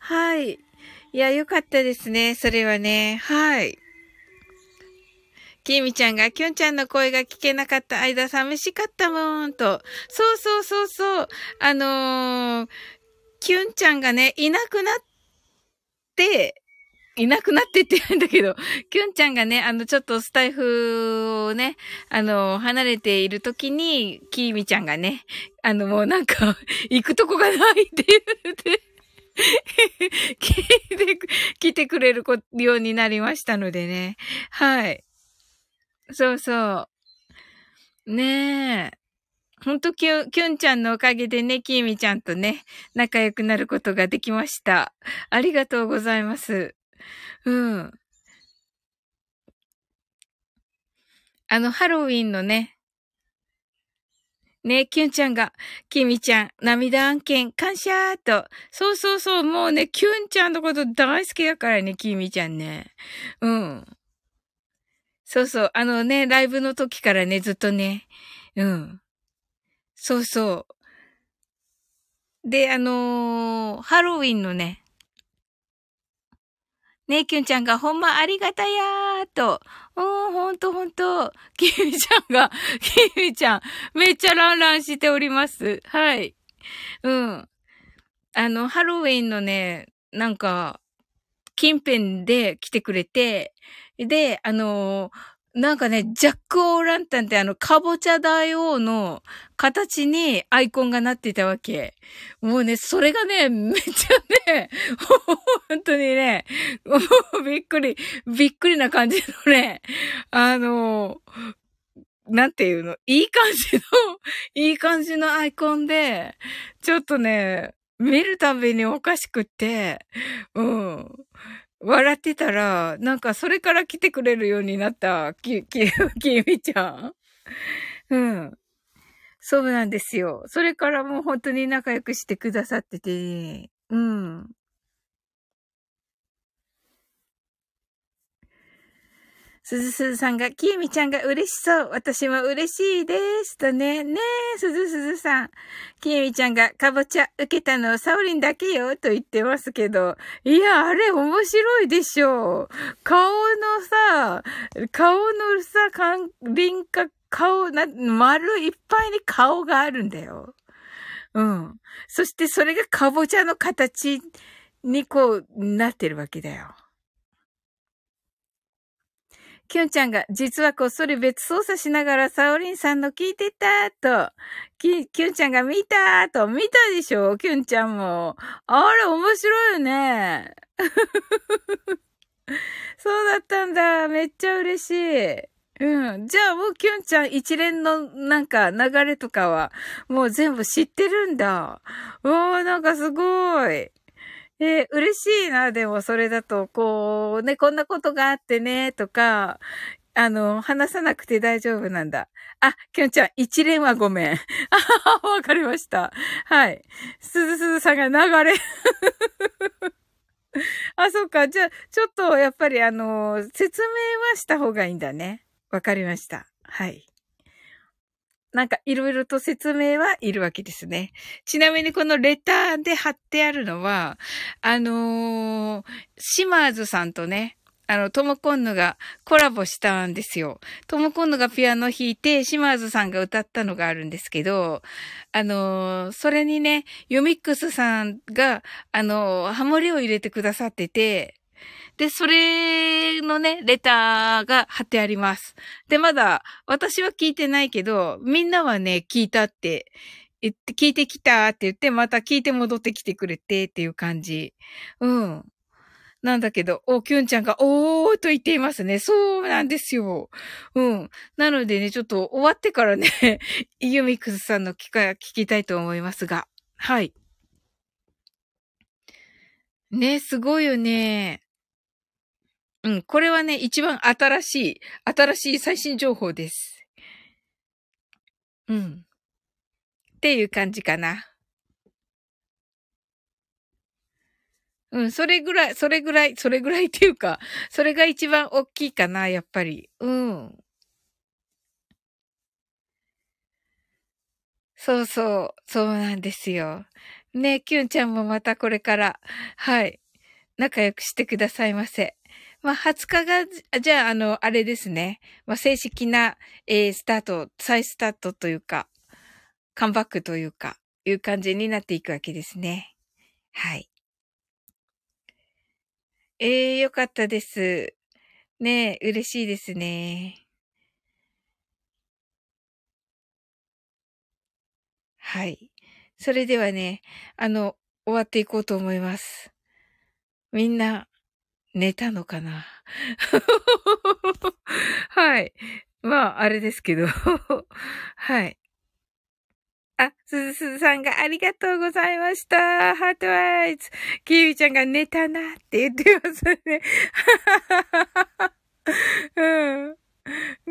はい。いや、よかったですね。それはね。はい。きみちゃんが、きゅんちゃんの声が聞けなかった間寂しかったもん、と。そうそうそうそう。あのー、きゅんちゃんがね、いなくなって、いなくなってって言うんだけど、キュンちゃんがね、あの、ちょっとスタイフをね、あの、離れている時に、キーミちゃんがね、あの、もうなんか、*laughs* 行くとこがないって言って、*laughs* 聞いて、来てくれるようになりましたのでね。はい。そうそう。ねえ。ほんとキュン、キュンちゃんのおかげでね、キーミちゃんとね、仲良くなることができました。ありがとうございます。うん。あの、ハロウィンのね、ね、キュンちゃんが、キミちゃん、涙案件、感謝と。そうそうそう、もうね、キュンちゃんのこと大好きだからね、キミちゃんね。うん。そうそう、あのね、ライブの時からね、ずっとね、うん。そうそう。で、あのー、ハロウィンのね、ねえ、きゅんちゃんがほんまありがたやーと。うん、ほんとほんと。きみちゃんが、*laughs* きみちゃん、めっちゃランランしております。はい。うん。あの、ハロウィンのね、なんか、近辺で来てくれて、で、あのなんかね、ジャック・オー・ランタンってあの、カボチャ大王の形にアイコンがなっていたわけ。もうね、それがね、めっちゃね、本当にね、びっくり、びっくりな感じのね、あの、なんていうの、いい感じの、いい感じのアイコンで、ちょっとね、見るたびにおかしくって、うん。笑ってたら、なんかそれから来てくれるようになった、き、き、*laughs* きみちゃん。うん。そうなんですよ。それからもう本当に仲良くしてくださってて、うん。すずすずさんが、きえみちゃんが嬉しそう。私も嬉しいです。とね。ねえ、すずすずさん。きえみちゃんが、かぼちゃ受けたのサオリンだけよ。と言ってますけど。いや、あれ面白いでしょう。顔のさ、顔のさ、輪郭、顔な、丸いっぱいに顔があるんだよ。うん。そしてそれがかぼちゃの形にこう、なってるわけだよ。きゅんちゃんが、実はこっそり別操作しながらサオリンさんの聞いてたと、き、きゅんちゃんが見たと、見たでしょ？きゅんちゃんも。あれ、面白いよね。*laughs* そうだったんだ。めっちゃ嬉しい。うん。じゃあもうキュンちゃん一連のなんか流れとかはもう全部知ってるんだ。おー、なんかすごい。えー、嬉しいな、でもそれだと、こう、ね、こんなことがあってね、とか、あの、話さなくて大丈夫なんだ。あ、きょんちゃん、一連はごめん。あわかりました。はい。すずすずさんが流れ。*laughs* あ、そっか。じゃあ、ちょっと、やっぱり、あの、説明はした方がいいんだね。わかりました。はい。なんかいろいろと説明はいるわけですね。ちなみにこのレターで貼ってあるのは、あのー、シマーズさんとね、あの、トモコンヌがコラボしたんですよ。トモコンヌがピアノ弾いて、シマーズさんが歌ったのがあるんですけど、あのー、それにね、ヨミックスさんが、あのー、ハモリを入れてくださってて、で、それのね、レターが貼ってあります。で、まだ、私は聞いてないけど、みんなはね、聞いたって言って、聞いてきたって言って、また聞いて戻ってきてくれてっていう感じ。うん。なんだけど、お、キュンちゃんが、おーと言っていますね。そうなんですよ。うん。なのでね、ちょっと終わってからね、*laughs* ユミクスさんの聞か、聞きたいと思いますが。はい。ね、すごいよね。うん、これはね、一番新しい、新しい最新情報です。うん。っていう感じかな。うん、それぐらい、それぐらい、それぐらいっていうか、それが一番大きいかな、やっぱり。うん。そうそう、そうなんですよ。ねえキュンちゃんもまたこれから、はい、仲良くしてくださいませ。まあ、20日が、じゃあ、あの、あれですね。まあ、正式な、えー、スタート、再スタートというか、カムバックというか、いう感じになっていくわけですね。はい。ええー、よかったです。ねえ、嬉しいですね。はい。それではね、あの、終わっていこうと思います。みんな、寝たのかな？*laughs* はい。まあ、あれですけど *laughs* はい。あ、すずすずさんがありがとうございました。 heart eyes。キーウィちゃんが寝たなって言ってますね。*laughs* うん。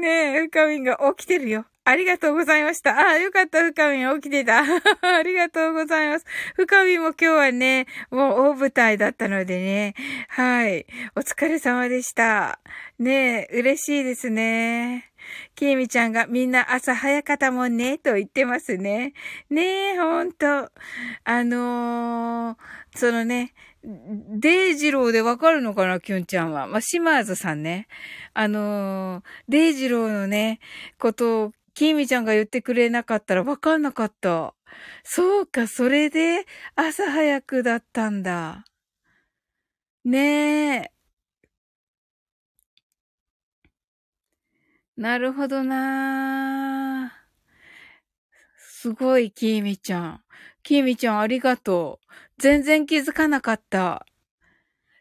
ねえ、深みんが起きてるよ。ありがとうございました。ああ、よかった、深み起きてた。*laughs* ありがとうございます。深みも今日はね、もう大舞台だったのでね。はい。お疲れ様でした。ねえ、嬉しいですね。きみちゃんがみんな朝早かったもんね、と言ってますね。ねえ、ほんと。あのー、そのね、デイジローでわかるのかな、キュンちゃんは。まあ、シマーズさんね。あのー、デイジローのね、ことを、きみちゃんが言ってくれなかったらわかんなかった。そうか、それで朝早くだったんだ。ねえ。なるほどなすごい、キーミちゃん。キーミちゃんありがとう。全然気づかなかった。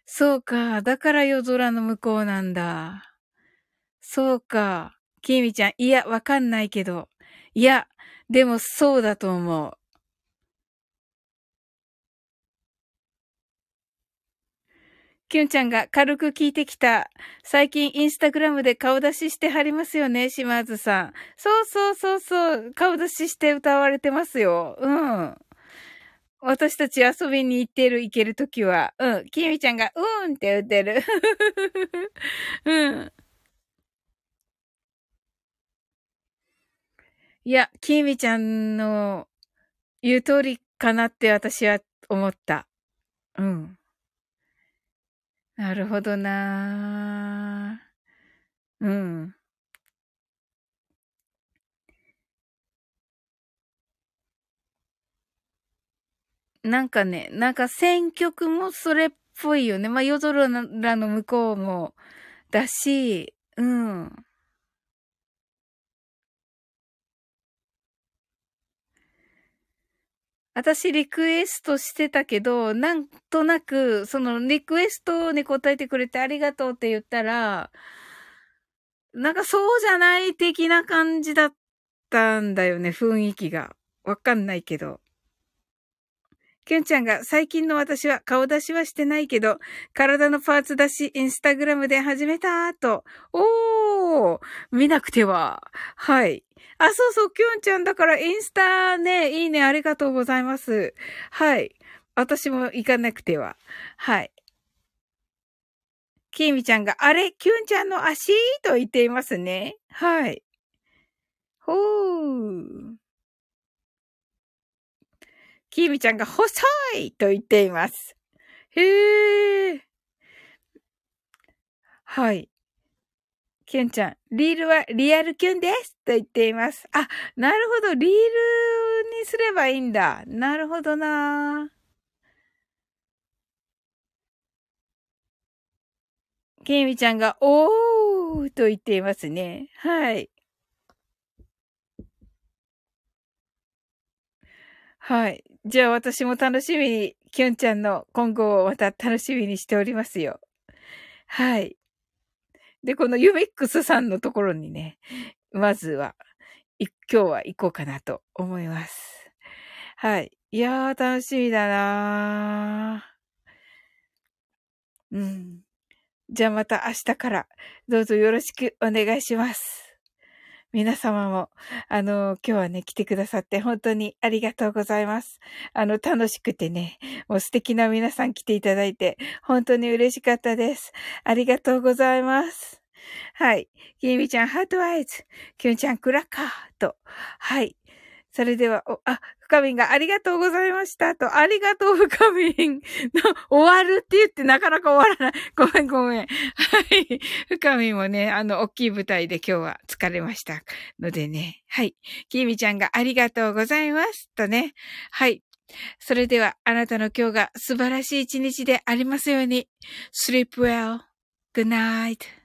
そうか。だから夜空の向こうなんだ。そうか。きみちゃん、いや、わかんないけど。いや、でもそうだと思う。きゅんちゃんが軽く聞いてきた。最近インスタグラムで顔出ししてはりますよね、島津さん。そうそうそうそう。顔出しして歌われてますよ。うん。私たち遊びに行ってる、行けるときは。うん。きみちゃんが、うーんって言ってる。*laughs* うん。いや、きみちゃんの言う通りかなって私は思った。うん。なるほどなうん。なんかね、なんか選曲もそれっぽいよね。まあ、夜空の向こうもだし、うん。私リクエストしてたけど、なんとなく、そのリクエストに答えてくれてありがとうって言ったら、なんかそうじゃない的な感じだったんだよね、雰囲気が。わかんないけど。きゅんちゃんが最近の私は顔出しはしてないけど、体のパーツ出しインスタグラムで始めたと。おー見なくては。はい。あ、そうそう、きゅんちゃんだからインスタね、いいね、ありがとうございます。はい。私も行かなくては。はい。きみちゃんが、あれ、きゅんちゃんの足？と言っていますね。はい。ほー。きみちゃんが、細いと言っています。へー。はい。きゅんちゃん、リールはリアルキュンですと言っています。あ、なるほど。リールにすればいいんだ。なるほどな。ケイミちゃんが、おーと言っていますね。はい。はい。じゃあ私も楽しみに、キュンちゃんの今後をまた楽しみにしておりますよ。はい。で、このユメックスさんのところにね、まずは、今日は行こうかなと思います。はい。いやー、楽しみだなー。うん。じゃあまた明日からどうぞよろしくお願いします。皆様も、あの、今日はね、来てくださって本当にありがとうございます。あの、楽しくてね、もう素敵な皆さん来ていただいて、本当に嬉しかったです。ありがとうございます。はい。きみちゃん、ハートワイズ。きみちゃん、クラッカーと。はい。それでは、お、あ、深みんがありがとうございましたと、ありがとう深みんの。終わるって言ってなかなか終わらない。*laughs* ごめんごめん。はい。深みんもね、あの、大きい舞台で今日は疲れましたのでね。はい。きみちゃんがありがとうございますとね。はい。それでは、あなたの今日が素晴らしい一日でありますように。sleep well. Good night.